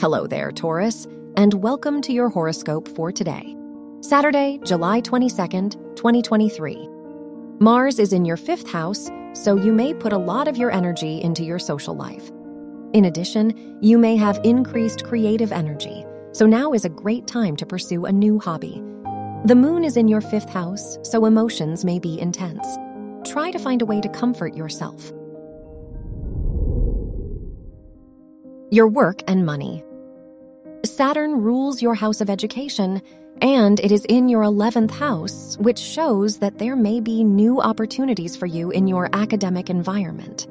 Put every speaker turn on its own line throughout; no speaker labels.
Hello there, Taurus, and welcome to your horoscope for today, Saturday, July 22nd, 2023. Mars is in your fifth house, so you may put a lot of your energy into your social life. In addition, you may have increased creative energy, so now is a great time to pursue a new hobby. The moon is in your fifth house, so emotions may be intense. Try to find a way to comfort yourself. Your work and money. Saturn rules your house of education, and it is in your 11th house, which shows that there may be new opportunities for you in your academic environment.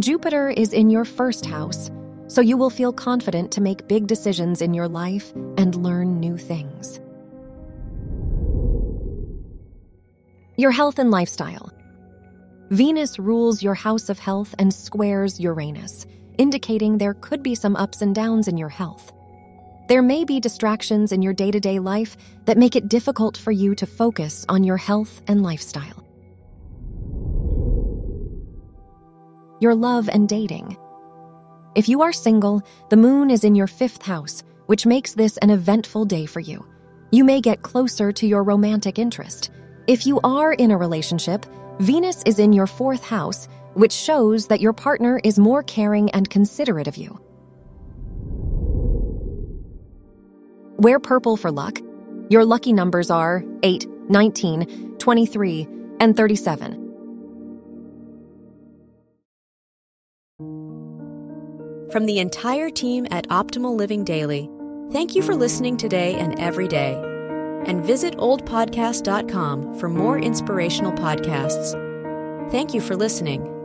Jupiter is in your first house, so you will feel confident to make big decisions in your life and learn new things. Your health and lifestyle. Venus rules your house of health and squares Uranus, indicating there could be some ups and downs in your health. There may be distractions in your day to day life that make it difficult for you to focus on your health and lifestyle. Your love and dating. If you are single, the moon is in your fifth house, which makes this an eventful day for you. You may get closer to your romantic interest. If you are in a relationship, Venus is in your fourth house, which shows that your partner is more caring and considerate of you. Wear purple for luck. Your lucky numbers are 8, 19, 23, and 37.
From the entire team at Optimal Living Daily, thank you for listening today and every day and visit oldpodcast.com for more inspirational podcasts. Thank you for listening.